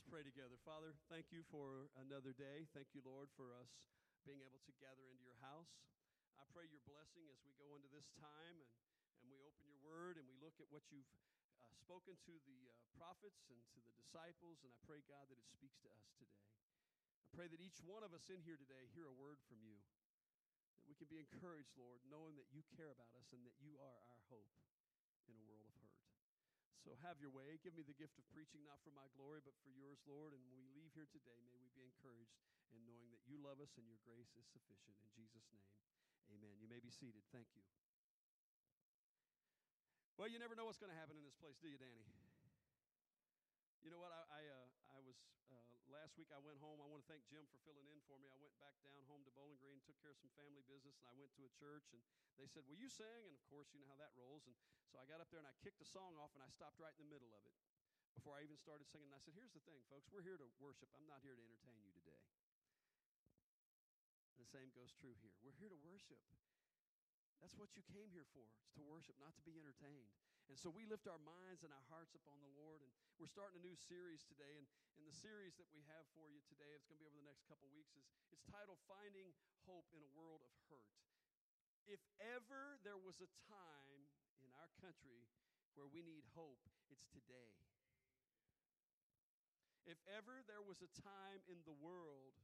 Let's pray together. Father, thank you for another day. Thank you, Lord, for us being able to gather into your house. I pray your blessing as we go into this time and, and we open your word and we look at what you've uh, spoken to the uh, prophets and to the disciples. And I pray, God, that it speaks to us today. I pray that each one of us in here today hear a word from you, that we can be encouraged, Lord, knowing that you care about us and that you are our hope in a world of hurt. So have your way. Give me the gift of preaching, not for my glory, but for yours, Lord. And when we leave here today, may we be encouraged in knowing that you love us and your grace is sufficient. In Jesus' name, amen. You may be seated. Thank you. Well, you never know what's going to happen in this place, do you, Danny? You know what? I I, uh, I was uh, last week. I went home. I want to thank Jim for filling in for me. I went back down home to Bowling Green, took care of some family business, and I went to a church. And they said, "Will you sing?" And of course, you know how that rolls. And so I got up there and I kicked a song off, and I stopped right in the middle of it before I even started singing. And I said, "Here's the thing, folks. We're here to worship. I'm not here to entertain you today." And the same goes true here. We're here to worship. That's what you came here for. It's to worship, not to be entertained. And so we lift our minds and our hearts upon the Lord. And we're starting a new series today. And, and the series that we have for you today, it's going to be over the next couple weeks, is it's titled Finding Hope in a World of Hurt. If ever there was a time in our country where we need hope, it's today. If ever there was a time in the world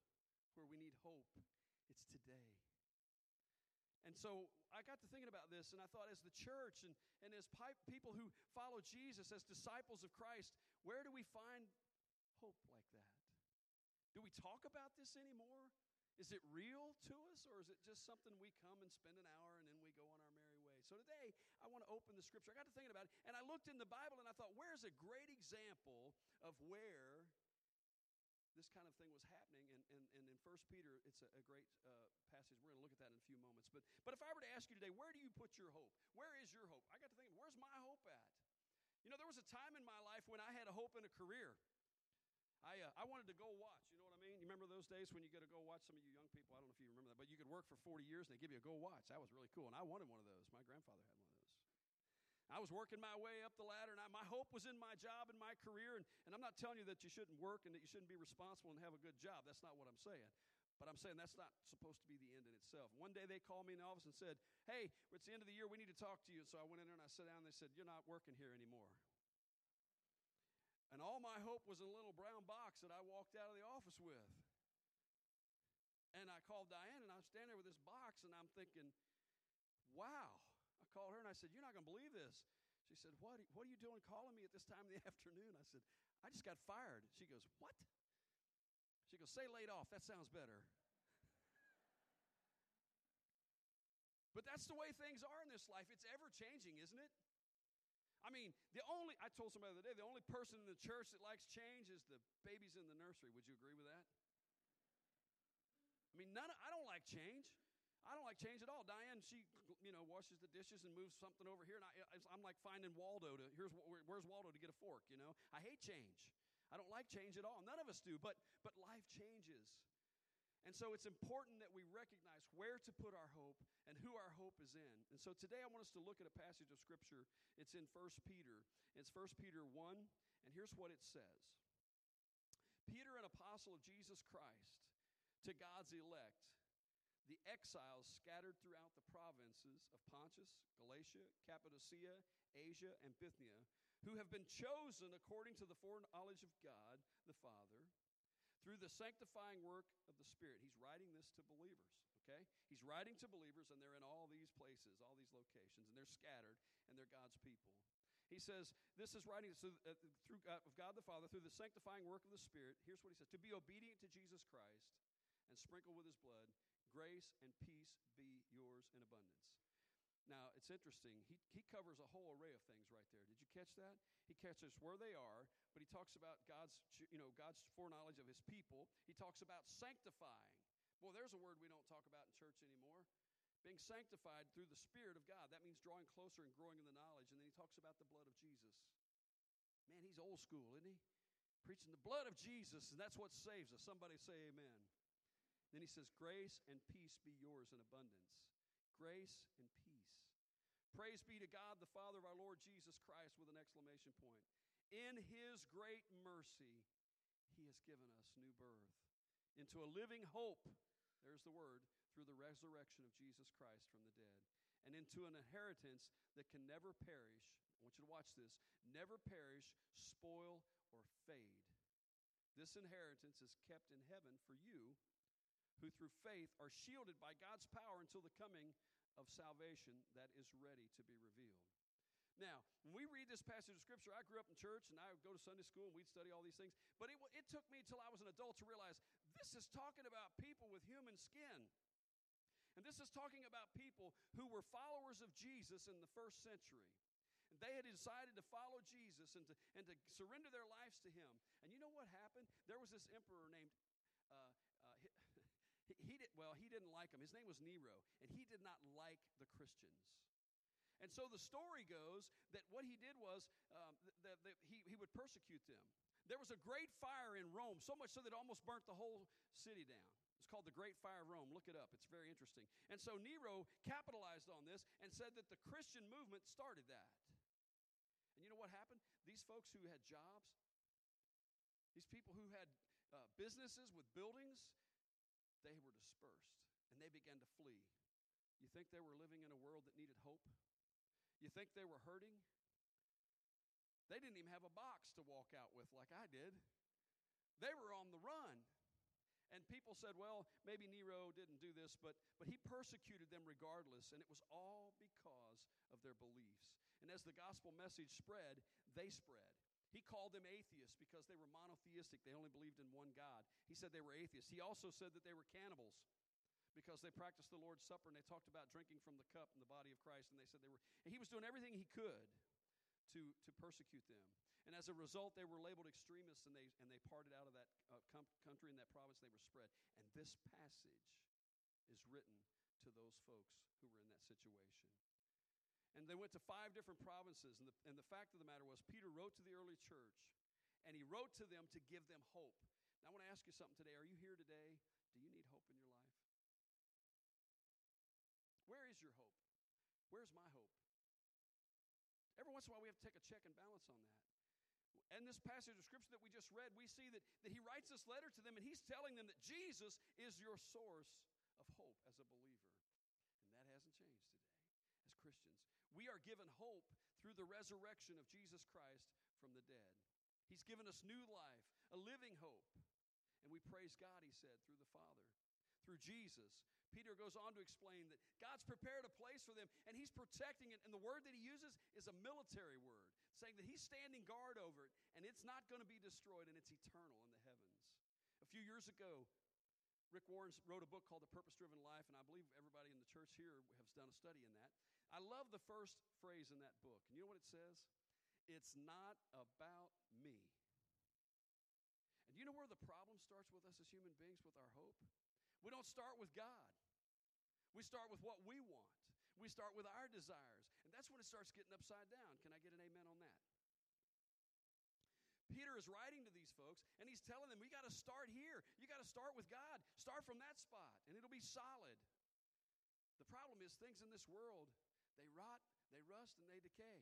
where we need hope, it's today. And so I got to thinking about this, and I thought, as the church and, and as people who follow Jesus, as disciples of Christ, where do we find hope like that? Do we talk about this anymore? Is it real to us, or is it just something we come and spend an hour and then we go on our merry way? So today, I want to open the scripture. I got to thinking about it, and I looked in the Bible and I thought, where's a great example of where this kind of thing was happening. And, and, and in 1 Peter, it's a, a great uh, passage. We're going to look at that in a few moments. But, but if I were to ask you today, where do you put your hope? Where is your hope? I got to think, where's my hope at? You know, there was a time in my life when I had a hope in a career. I, uh, I wanted to go watch. You know what I mean? You remember those days when you get to go watch? Some of you young people, I don't know if you remember that, but you could work for 40 years and they give you a go watch. That was really cool. And I wanted one of those. My grandfather had one. I was working my way up the ladder, and I, my hope was in my job and my career. And, and I'm not telling you that you shouldn't work and that you shouldn't be responsible and have a good job. That's not what I'm saying. But I'm saying that's not supposed to be the end in itself. One day they called me in the office and said, Hey, it's the end of the year. We need to talk to you. So I went in there and I sat down and they said, You're not working here anymore. And all my hope was in a little brown box that I walked out of the office with. And I called Diane and I'm standing there with this box and I'm thinking, Wow. Called her and I said, You're not going to believe this. She said, what, what are you doing calling me at this time in the afternoon? I said, I just got fired. She goes, What? She goes, Say laid off. That sounds better. but that's the way things are in this life. It's ever changing, isn't it? I mean, the only, I told somebody the other day, the only person in the church that likes change is the babies in the nursery. Would you agree with that? I mean, none of, I don't like change. I don't like change at all. Diane, she, you know, washes the dishes and moves something over here, and I, am like finding Waldo to, here's, where's Waldo to get a fork, you know? I hate change. I don't like change at all. None of us do, but, but life changes. And so it's important that we recognize where to put our hope and who our hope is in. And so today I want us to look at a passage of Scripture. It's in First Peter. It's First Peter 1, and here's what it says Peter, an apostle of Jesus Christ, to God's elect the exiles scattered throughout the provinces of Pontus, Galatia, Cappadocia, Asia, and Bithynia, who have been chosen according to the foreknowledge of God the Father through the sanctifying work of the Spirit. He's writing this to believers, okay? He's writing to believers, and they're in all these places, all these locations, and they're scattered, and they're God's people. He says, This is writing through, uh, through God, of God the Father, through the sanctifying work of the Spirit. Here's what he says To be obedient to Jesus Christ and sprinkle with his blood Grace and peace be yours in abundance. Now, it's interesting. He, he covers a whole array of things right there. Did you catch that? He catches where they are, but he talks about God's, you know, God's foreknowledge of his people. He talks about sanctifying. Well, there's a word we don't talk about in church anymore. Being sanctified through the Spirit of God. That means drawing closer and growing in the knowledge. And then he talks about the blood of Jesus. Man, he's old school, isn't he? Preaching the blood of Jesus, and that's what saves us. Somebody say amen. Then he says, Grace and peace be yours in abundance. Grace and peace. Praise be to God, the Father of our Lord Jesus Christ, with an exclamation point. In his great mercy, He has given us new birth into a living hope. There's the word through the resurrection of Jesus Christ from the dead, and into an inheritance that can never perish. I want you to watch this never perish, spoil, or fade. This inheritance is kept in heaven for you, who through faith are shielded by God's power until the coming of salvation that is ready to be revealed. Now, when we read this passage of Scripture, I grew up in church and I would go to Sunday school and we'd study all these things. But it, it took me until I was an adult to realize this is talking about people with human skin. And this is talking about people who were followers of Jesus in the first century. They had decided to follow Jesus and to, and to surrender their lives to him. And you know what happened? There was this emperor named, uh, he, did, well, he didn't like him. His name was Nero, and he did not like the Christians. And so the story goes that what he did was um, that, he, he would persecute them. There was a great fire in Rome, so much so that it almost burnt the whole city down. It's called the Great Fire of Rome. Look it up, it's very interesting. And so Nero capitalized on this and said that the Christian movement started that. And you know what happened? These folks who had jobs, these people who had uh, businesses with buildings, and they began to flee. You think they were living in a world that needed hope? You think they were hurting? They didn't even have a box to walk out with like I did. They were on the run. And people said, well, maybe Nero didn't do this, but, but he persecuted them regardless, and it was all because of their beliefs. And as the gospel message spread, they spread. He called them atheists because they were monotheistic. They only believed in one God. He said they were atheists. He also said that they were cannibals because they practiced the Lord's Supper and they talked about drinking from the cup in the body of Christ. And they said they were, and he was doing everything he could to, to persecute them. And as a result, they were labeled extremists and they, and they parted out of that uh, com- country and that province. They were spread. And this passage is written to those folks who were in that situation. And they went to five different provinces. And the, and the fact of the matter was, Peter wrote to the early church and he wrote to them to give them hope. Now, I want to ask you something today. Are you here today? Do you need hope in your life? Where is your hope? Where's my hope? Every once in a while, we have to take a check and balance on that. And this passage of scripture that we just read, we see that, that he writes this letter to them and he's telling them that Jesus is your source of hope as a believer. And that hasn't changed today as Christians. We are given hope through the resurrection of Jesus Christ from the dead. He's given us new life, a living hope. And we praise God, he said, through the Father, through Jesus. Peter goes on to explain that God's prepared a place for them and he's protecting it. And the word that he uses is a military word, saying that he's standing guard over it and it's not going to be destroyed and it's eternal in the heavens. A few years ago, Rick Warren wrote a book called The Purpose Driven Life, and I believe everybody in the church here has done a study in that. I love the first phrase in that book. And you know what it says? It's not about me. And you know where the problem starts with us as human beings with our hope? We don't start with God. We start with what we want. We start with our desires. And that's when it starts getting upside down. Can I get an amen on that? Peter is writing to these folks and he's telling them, we got to start here. You got to start with God. Start from that spot and it'll be solid. The problem is things in this world, they rot, they rust, and they decay.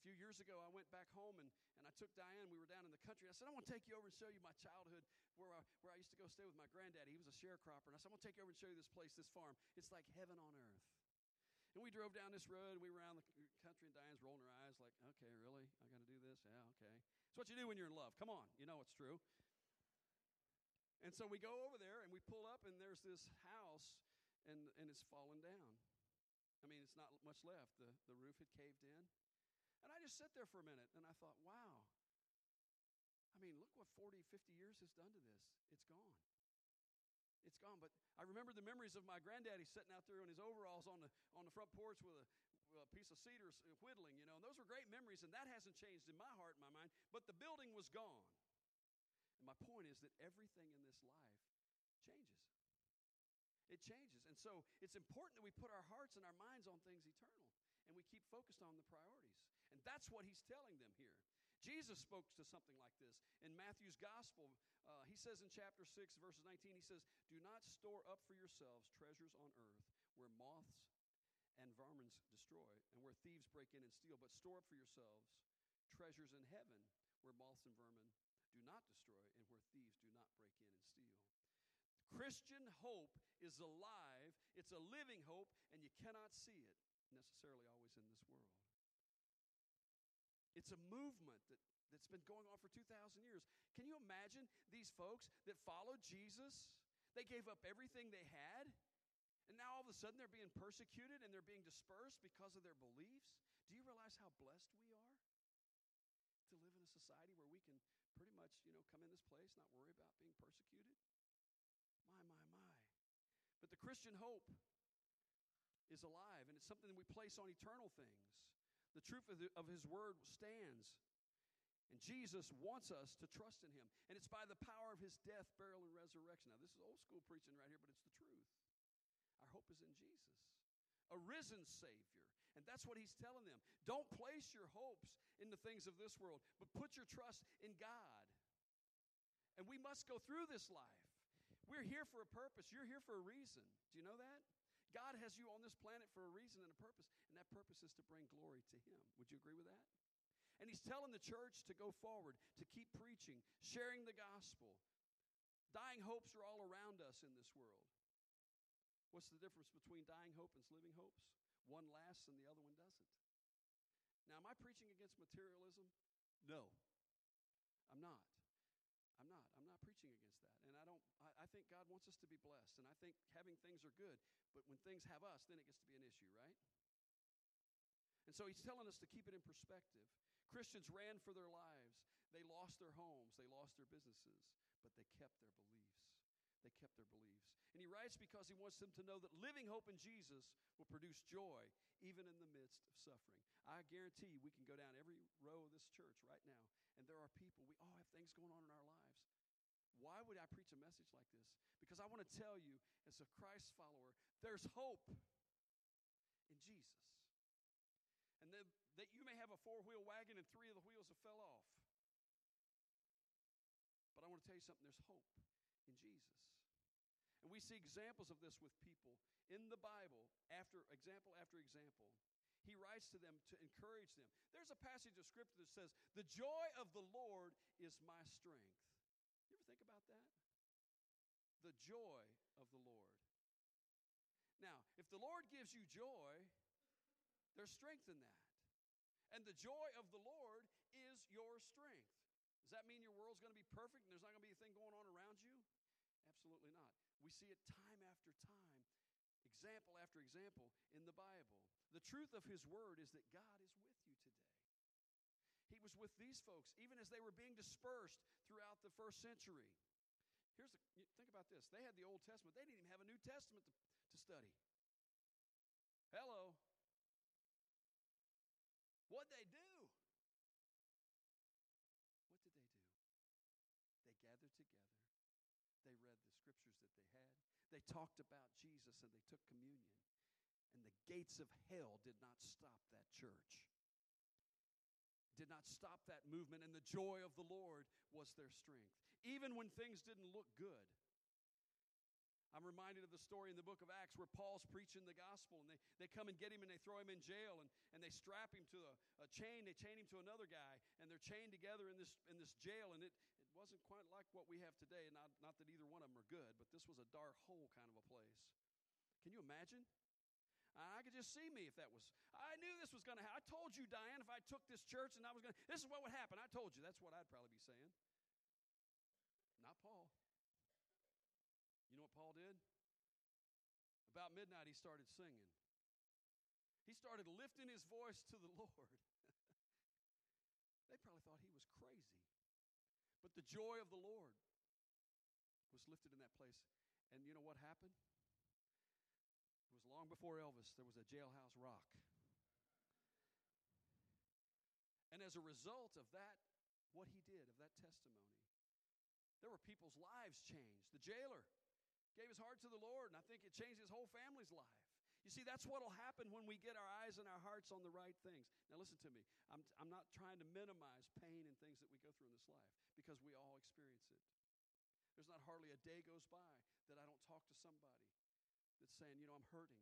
Few years ago, I went back home and, and I took Diane. We were down in the country. I said, I want to take you over and show you my childhood where I, where I used to go stay with my granddaddy. He was a sharecropper. And I said, I'm going to take you over and show you this place, this farm. It's like heaven on earth. And we drove down this road. And we were around the country, and Diane's rolling her eyes like, okay, really? I got to do this? Yeah, okay. It's what you do when you're in love. Come on. You know it's true. And so we go over there and we pull up, and there's this house, and, and it's fallen down. I mean, it's not much left. The, the roof had caved in. And I just sat there for a minute and I thought, wow. I mean, look what 40, 50 years has done to this. It's gone. It's gone. But I remember the memories of my granddaddy sitting out there in his overalls on the, on the front porch with a, a piece of cedar uh, whittling, you know, and those were great memories, and that hasn't changed in my heart and my mind. But the building was gone. And my point is that everything in this life changes. It changes. And so it's important that we put our hearts and our minds on things eternal and we keep focused on the priorities. And that's what he's telling them here. Jesus spoke to something like this. In Matthew's gospel, uh, he says in chapter 6, verses 19, he says, Do not store up for yourselves treasures on earth where moths and vermin destroy and where thieves break in and steal, but store up for yourselves treasures in heaven where moths and vermin do not destroy, and where thieves do not break in and steal. Christian hope is alive, it's a living hope, and you cannot see it necessarily always in this world. It's a movement that, that's been going on for 2,000 years. Can you imagine these folks that followed Jesus? They gave up everything they had, and now all of a sudden they're being persecuted and they're being dispersed because of their beliefs. Do you realize how blessed we are to live in a society where we can pretty much, you know, come in this place, not worry about being persecuted? My, my, my. But the Christian hope is alive, and it's something that we place on eternal things. The truth of, the, of His Word stands. And Jesus wants us to trust in Him. And it's by the power of His death, burial, and resurrection. Now, this is old school preaching right here, but it's the truth. Our hope is in Jesus, a risen Savior. And that's what He's telling them. Don't place your hopes in the things of this world, but put your trust in God. And we must go through this life. We're here for a purpose. You're here for a reason. Do you know that? God has you on this planet for a reason and a purpose, and that purpose is to bring glory to Him. Would you agree with that? And He's telling the church to go forward, to keep preaching, sharing the gospel. Dying hopes are all around us in this world. What's the difference between dying hope and living hopes? One lasts and the other one doesn't. Now, am I preaching against materialism? No, I'm not. I'm not. I'm not preaching against that. And I don't I, I, think God wants us to be blessed. And I think having things are good. But when things have us, then it gets to be an issue, right? And so he's telling us to keep it in perspective. Christians ran for their lives. They lost their homes, they lost their businesses, but they kept their beliefs. They kept their beliefs. And he writes because he wants them to know that living hope in Jesus will produce joy even in the midst of suffering. I guarantee you, we can go down every row of this church right now, and there are people, we all have things going on in our lives. Why would I preach a message like this? Because I want to tell you, as a Christ follower, there's hope in Jesus. And then, that you may have a four wheel wagon and three of the wheels have fell off. But I want to tell you something there's hope in Jesus. And we see examples of this with people in the Bible, after example after example. He writes to them to encourage them. There's a passage of scripture that says, The joy of the Lord is my strength. You ever think about that? The joy of the Lord. Now, if the Lord gives you joy, there's strength in that. And the joy of the Lord is your strength. Does that mean your world's going to be perfect and there's not going to be a thing going on around you? Absolutely not. We see it time after time, example after example in the Bible. The truth of His Word is that God is with you today. He was with these folks even as they were being dispersed throughout the first century. Here's the think about this. They had the Old Testament. They didn't even have a New Testament to, to study. Hello. What'd they do? What did they do? They gathered together. They read the scriptures that they had. They talked about Jesus and they took communion. And the gates of hell did not stop that church. Did not stop that movement, and the joy of the Lord was their strength. Even when things didn't look good. I'm reminded of the story in the book of Acts where Paul's preaching the gospel and they, they come and get him and they throw him in jail and, and they strap him to a, a chain, they chain him to another guy, and they're chained together in this, in this jail. And it, it wasn't quite like what we have today. And not, not that either one of them are good, but this was a dark hole kind of a place. Can you imagine? I could just see me if that was. I knew this was going to happen. I told you, Diane, if I took this church and I was going to, this is what would happen. I told you. That's what I'd probably be saying. Not Paul. You know what Paul did? About midnight, he started singing. He started lifting his voice to the Lord. they probably thought he was crazy. But the joy of the Lord was lifted in that place. And you know what happened? It was long before Elvis, there was a jailhouse rock. And as a result of that, what he did, of that testimony, there were people's lives changed. The jailer gave his heart to the Lord, and I think it changed his whole family's life. You see, that's what will happen when we get our eyes and our hearts on the right things. Now, listen to me. I'm, I'm not trying to minimize pain and things that we go through in this life because we all experience it. There's not hardly a day goes by that I don't talk to somebody that's saying, you know, I'm hurting.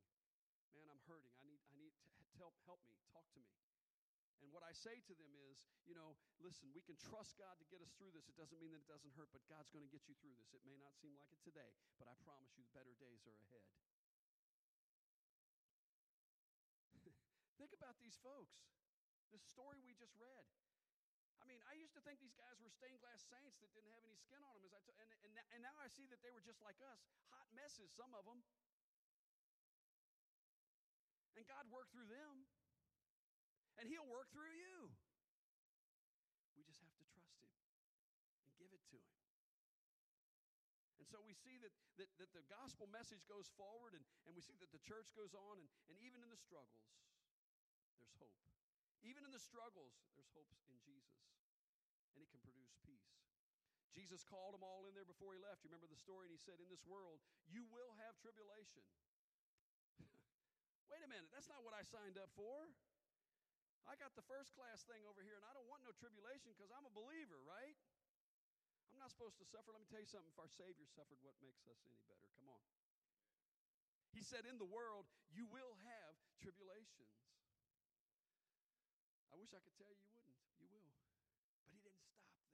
Man, I'm hurting. I need, I need to help, help me. Talk to me. And what I say to them is, you know, listen, we can trust God to get us through this. It doesn't mean that it doesn't hurt, but God's going to get you through this. It may not seem like it today, but I promise you, the better days are ahead. Think about these folks. This story we just read. I mean, I used to think these guys were stained glass saints that didn't have any skin on them. As I t- and, and, and now I see that they were just like us, hot messes, some of them. And God worked through them and He'll work through you. We just have to trust Him and give it to Him. And so we see that, that, that the gospel message goes forward, and, and we see that the church goes on, and, and even in the struggles, there's hope. Even in the struggles, there's hope in Jesus, and it can produce peace. Jesus called them all in there before he left. You remember the story? And he said, In this world, you will have tribulation. Wait a minute, that's not what I signed up for. I got the first class thing over here, and I don't want no tribulation because I'm a believer, right? I'm not supposed to suffer. Let me tell you something. If our Savior suffered, what makes us any better? Come on. He said, In the world, you will have tribulations. I wish I could tell you you wouldn't. You will. But he didn't stop there.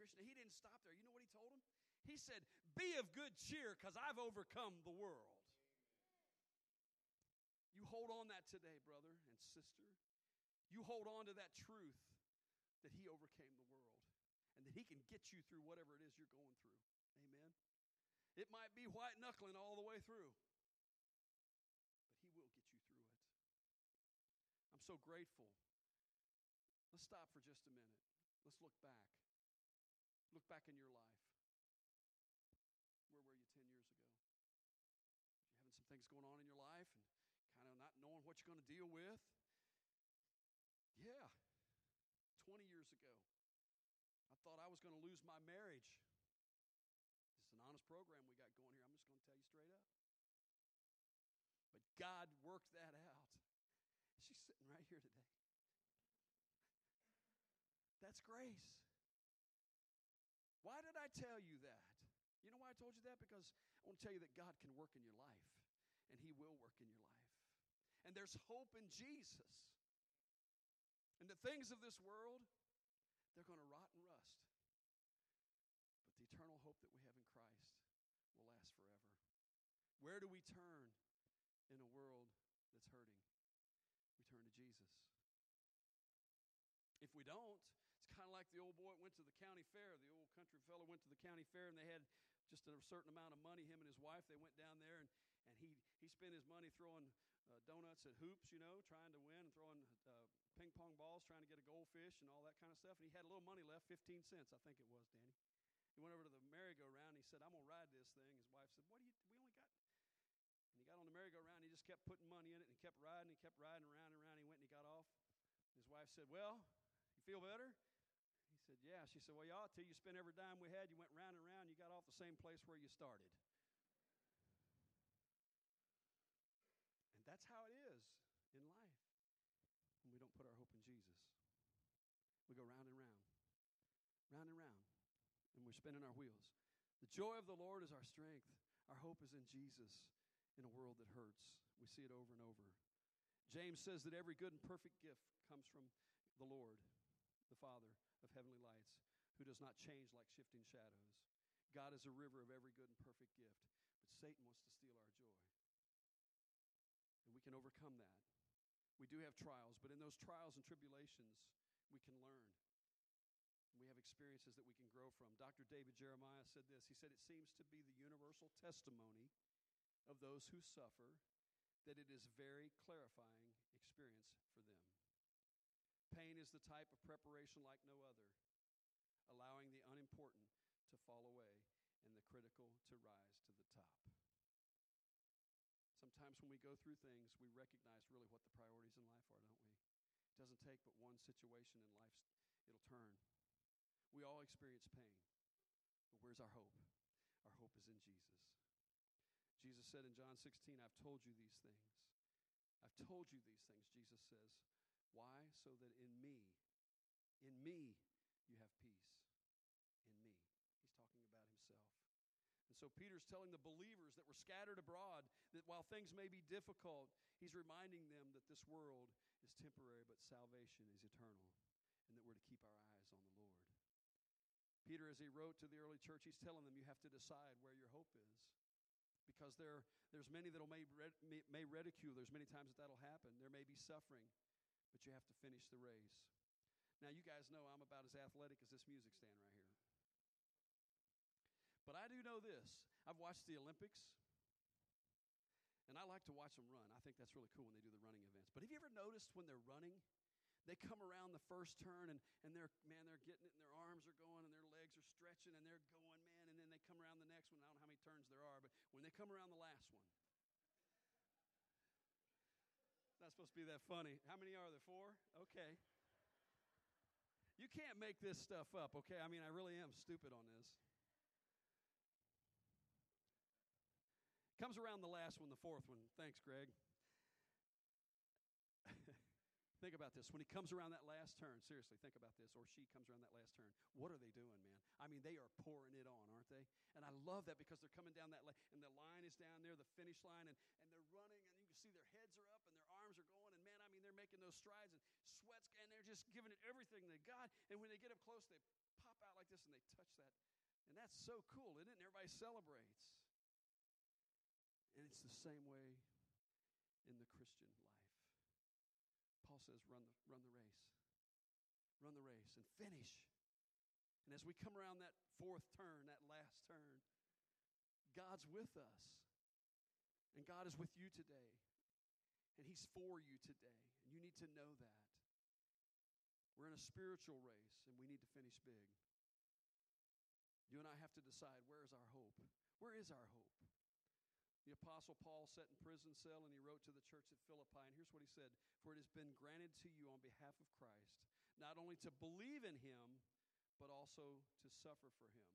Krishna, he didn't stop there. You know what he told him? He said, Be of good cheer because I've overcome the world. You hold on that today, brother and sister. You hold on to that truth that He overcame the world and that He can get you through whatever it is you're going through. Amen. It might be white knuckling all the way through, but He will get you through it. I'm so grateful. Let's stop for just a minute. Let's look back. Look back in your life. Where were you 10 years ago? You're having some things going on in your life and kind of not knowing what you're going to deal with. Yeah, 20 years ago. I thought I was going to lose my marriage. Is an honest program we got going here. I'm just going to tell you straight up. But God worked that out. She's sitting right here today. That's grace. Why did I tell you that? You know why I told you that? Because I want to tell you that God can work in your life, and He will work in your life. And there's hope in Jesus. And the things of this world, they're going to rot and rust. But the eternal hope that we have in Christ will last forever. Where do we turn in a world that's hurting? We turn to Jesus. If we don't, it's kind of like the old boy went to the county fair. The old country fellow went to the county fair and they had just a certain amount of money. Him and his wife, they went down there and, and he, he spent his money throwing uh, donuts at hoops, you know, trying to win, and throwing uh, ping pong balls, trying to get a goldfish and all that kind of stuff. And he had a little money left, 15 cents, I think it was, Danny. He went over to the merry-go-round. And he said, "I'm gonna ride this thing." His wife said, "What do you? We only got." And he got on the merry-go-round. He just kept putting money in it, and kept riding. He kept riding around and around. He went and he got off. His wife said, "Well, you feel better?" He said, "Yeah." She said, "Well, you ought to. You spent every dime we had. You went round and round. You got off the same place where you started." And that's how it is in life when we don't put our hope in Jesus. We go round and round, round and round, and we're spinning our wheels. The joy of the Lord is our strength. Our hope is in Jesus in a world that hurts. We see it over and over. James says that every good and perfect gift comes from the Lord, the Father of heavenly lights, who does not change like shifting shadows. God is a river of every good and perfect gift, but Satan wants to steal our joy. And we can overcome that we do have trials, but in those trials and tribulations, we can learn. We have experiences that we can grow from. Dr. David Jeremiah said this He said, It seems to be the universal testimony of those who suffer that it is very clarifying experience for them. Pain is the type of preparation like no other, allowing the unimportant to fall away and the critical to rise to the top. Sometimes when we go through things, we recognize really what the priorities in life are, don't we? It doesn't take but one situation in life, it'll turn. We all experience pain. But where's our hope? Our hope is in Jesus. Jesus said in John 16, I've told you these things. I've told you these things, Jesus says. Why? So that in me, in me, you have peace. In me. He's talking about himself. And so Peter's telling the believers that were scattered abroad that while things may be difficult, he's reminding them that this world is temporary, but salvation is eternal, and that we're to keep our eyes on the Lord. Peter, as he wrote to the early church, he's telling them you have to decide where your hope is. Because there, there's many that may, may, may ridicule. There's many times that that'll happen. There may be suffering, but you have to finish the race. Now, you guys know I'm about as athletic as this music stand right here. But I do know this I've watched the Olympics, and I like to watch them run. I think that's really cool when they do the running events. But have you ever noticed when they're running, they come around the first turn and, and they're man they're getting it and their arms are going and their legs are stretching and they're going man and then they come around the next one. I don't know how many turns there are but when they come around the last one not supposed to be that funny. How many are there? Four? Okay. You can't make this stuff up okay? I mean i really am stupid on this. Comes around the last one the fourth one. Thanks greg Think about this. When he comes around that last turn, seriously, think about this, or she comes around that last turn. What are they doing, man? I mean, they are pouring it on, aren't they? And I love that because they're coming down that lane, and the line is down there, the finish line, and, and they're running, and you can see their heads are up and their arms are going. And man, I mean, they're making those strides and sweats, and they're just giving it everything they got. And when they get up close, they pop out like this and they touch that. And that's so cool, isn't it? And everybody celebrates. And it's the same way in the Christian. Paul says, run the, run the race. Run the race and finish. And as we come around that fourth turn, that last turn, God's with us. And God is with you today. And He's for you today. And you need to know that. We're in a spiritual race, and we need to finish big. You and I have to decide where is our hope? Where is our hope? The Apostle Paul sat in prison cell and he wrote to the church at Philippi. And here's what he said For it has been granted to you on behalf of Christ, not only to believe in him, but also to suffer for him.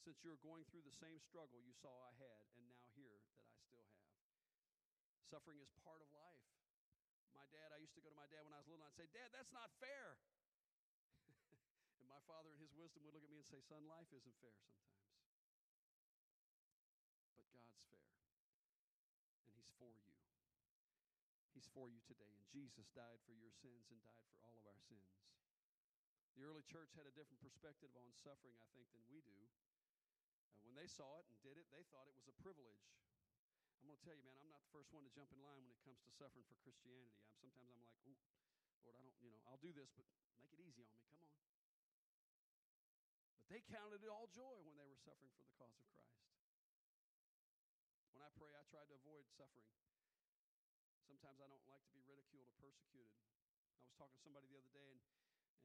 Since you're going through the same struggle you saw I had, and now here that I still have. Suffering is part of life. My dad, I used to go to my dad when I was little and I'd say, Dad, that's not fair. and my father, in his wisdom, would look at me and say, Son, life isn't fair sometimes but God's fair. And He's for you. He's for you today. And Jesus died for your sins and died for all of our sins. The early church had a different perspective on suffering, I think, than we do. Uh, when they saw it and did it, they thought it was a privilege. I'm going to tell you, man, I'm not the first one to jump in line when it comes to suffering for Christianity. I'm, sometimes I'm like, ooh, Lord, I don't, you know, I'll do this, but make it easy on me. Come on. But they counted it all joy when they were suffering for the cause of Christ. When I pray, I try to avoid suffering. Sometimes I don't like to be ridiculed or persecuted. I was talking to somebody the other day, and,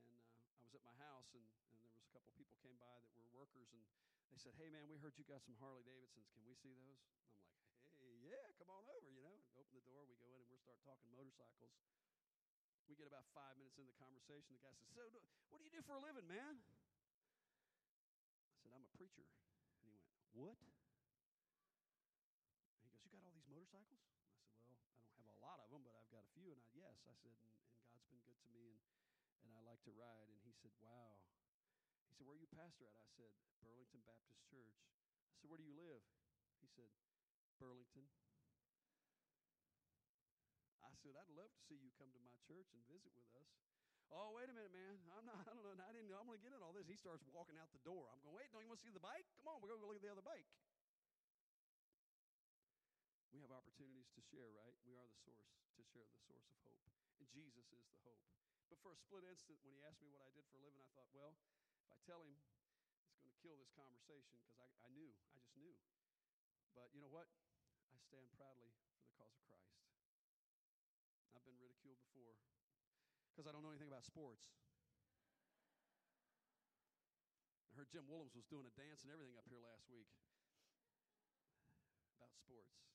and uh, I was at my house, and, and there was a couple people came by that were workers, and they said, "Hey, man, we heard you got some Harley Davidsons. Can we see those?" I'm like, "Hey, yeah, come on over." You know, open the door, we go in, and we start talking motorcycles. We get about five minutes into the conversation. The guy says, "So, what do you do for a living, man?" I said, "I'm a preacher," and he went, "What?" And he goes, You got all these motorcycles? I said, Well, I don't have a lot of them, And I, yes, I said, and, and God's been good to me, and, and I like to ride. And he said, Wow. He said, Where are you pastor at? I said, Burlington Baptist Church. I said, Where do you live? He said, Burlington. I said, I'd love to see you come to my church and visit with us. Oh, wait a minute, man. I'm not, I don't know. I didn't know. I'm going to get in all this. He starts walking out the door. I'm going, wait, don't you want to see the bike? Come on, we're going to go look at the other bike we have opportunities to share, right? We are the source to share the source of hope. And Jesus is the hope. But for a split instant, when he asked me what I did for a living, I thought, well, if I tell him, it's going to kill this conversation because I, I knew. I just knew. But you know what? I stand proudly for the cause of Christ. I've been ridiculed before because I don't know anything about sports. I heard Jim Willems was doing a dance and everything up here last week about sports.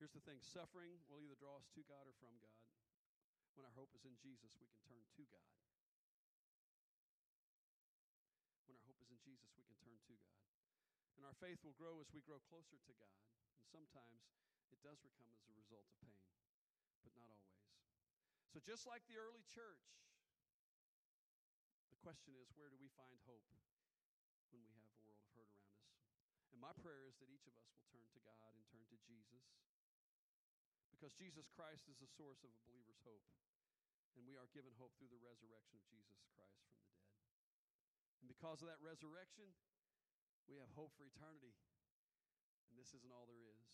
Here's the thing suffering will either draw us to God or from God. When our hope is in Jesus, we can turn to God. When our hope is in Jesus, we can turn to God. And our faith will grow as we grow closer to God. And sometimes it does become as a result of pain, but not always. So, just like the early church, the question is where do we find hope when we have a world of hurt around us? And my prayer is that each of us will turn to God and turn to Jesus Because Jesus Christ is the source of a believer's hope. And we are given hope through the resurrection of Jesus Christ from the dead. And because of that resurrection, we have hope for eternity. And this isn't all there is.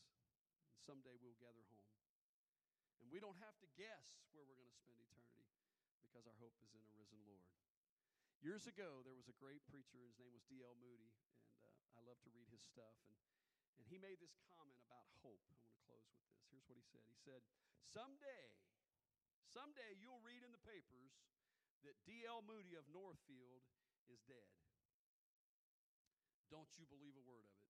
And someday we'll gather home. And we don't have to guess where we're going to spend eternity because our hope is in a risen Lord. Years ago, there was a great preacher. His name was D.L. Moody, and uh, I love to read his stuff. And, and he made this comment about hope. I want to close with this. Here's what he said He said, Someday, someday you'll read in the papers that D.L. Moody of Northfield is dead. Don't you believe a word of it.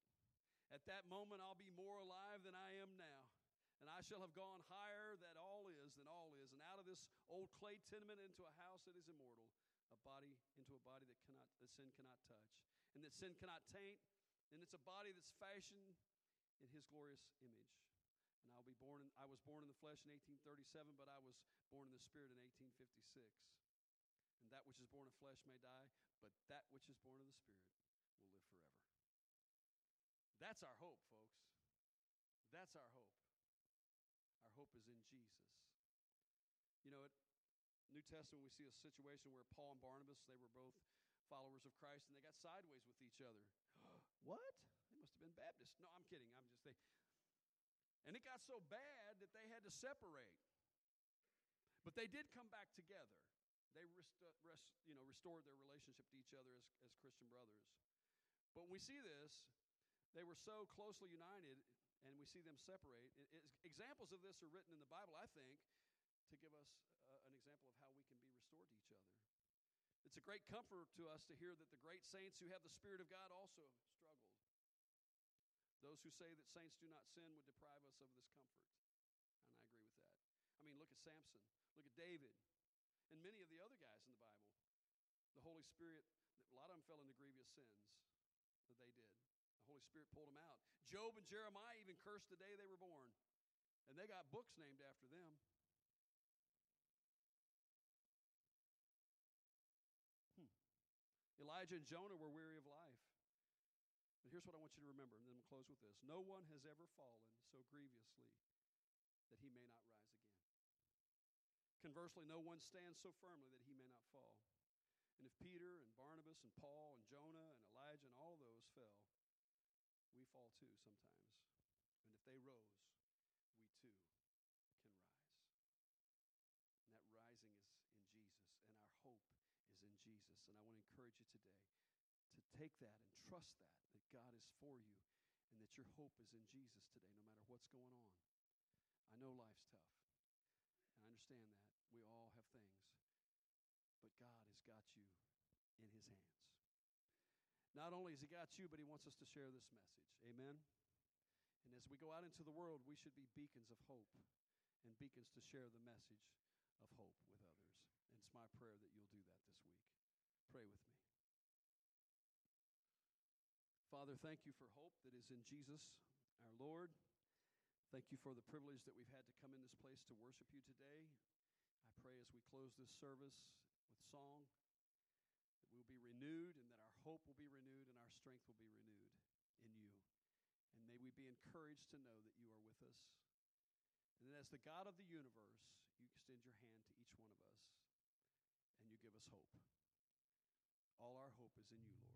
At that moment, I'll be more alive than I am now. And I shall have gone higher than all is, than all is, and out of this old clay tenement into a house that is immortal, a body into a body that cannot that sin cannot touch, and that sin cannot taint, and it's a body that's fashioned in his glorious image. And I'll be born in, I was born in the flesh in 1837, but I was born in the spirit in 1856. And that which is born of flesh may die, but that which is born of the spirit will live forever. That's our hope, folks. That's our hope. Our hope is in Jesus. You know, at New Testament, we see a situation where Paul and Barnabas, they were both followers of Christ, and they got sideways with each other. What? They must have been Baptists. No, I'm kidding. I'm just they. And it got so bad that they had to separate. But they did come back together. They rest, rest, you know, restored their relationship to each other as, as Christian brothers. But when we see this, they were so closely united, and we see them separate. It, it, examples of this are written in the Bible, I think, to give us uh, an example of how we can be restored to each other. It's a great comfort to us to hear that the great saints who have the Spirit of God also. Those who say that saints do not sin would deprive us of this comfort. And I agree with that. I mean, look at Samson, look at David, and many of the other guys in the Bible. The Holy Spirit, a lot of them fell into grievous sins that they did. The Holy Spirit pulled them out. Job and Jeremiah even cursed the day they were born, and they got books named after them. Hmm. Elijah and Jonah were weary of life. But here's what I want you to remember, and then we'll close with this. No one has ever fallen so grievously that he may not rise again. Conversely, no one stands so firmly that he may not fall. And if Peter and Barnabas and Paul and Jonah and Elijah and all those fell, we fall too sometimes. And if they rose, we too can rise. And that rising is in Jesus, and our hope is in Jesus. And I want to encourage you today to take that and trust that, that God is for you, and that your hope is in Jesus today, no matter what's going on. I know life's tough, and I understand that. We all have things, but God has got you in His hands. Not only has He got you, but He wants us to share this message. Amen? And as we go out into the world, we should be beacons of hope and beacons to share the message of hope with others. And it's my prayer that you'll do that this week. Pray with me. Father, thank you for hope that is in Jesus, our Lord. Thank you for the privilege that we've had to come in this place to worship you today. I pray as we close this service with song that we'll be renewed and that our hope will be renewed and our strength will be renewed in you. And may we be encouraged to know that you are with us. And that as the God of the universe, you extend your hand to each one of us and you give us hope. All our hope is in you, Lord.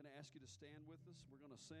Going to ask you to stand with us. We're going to sing.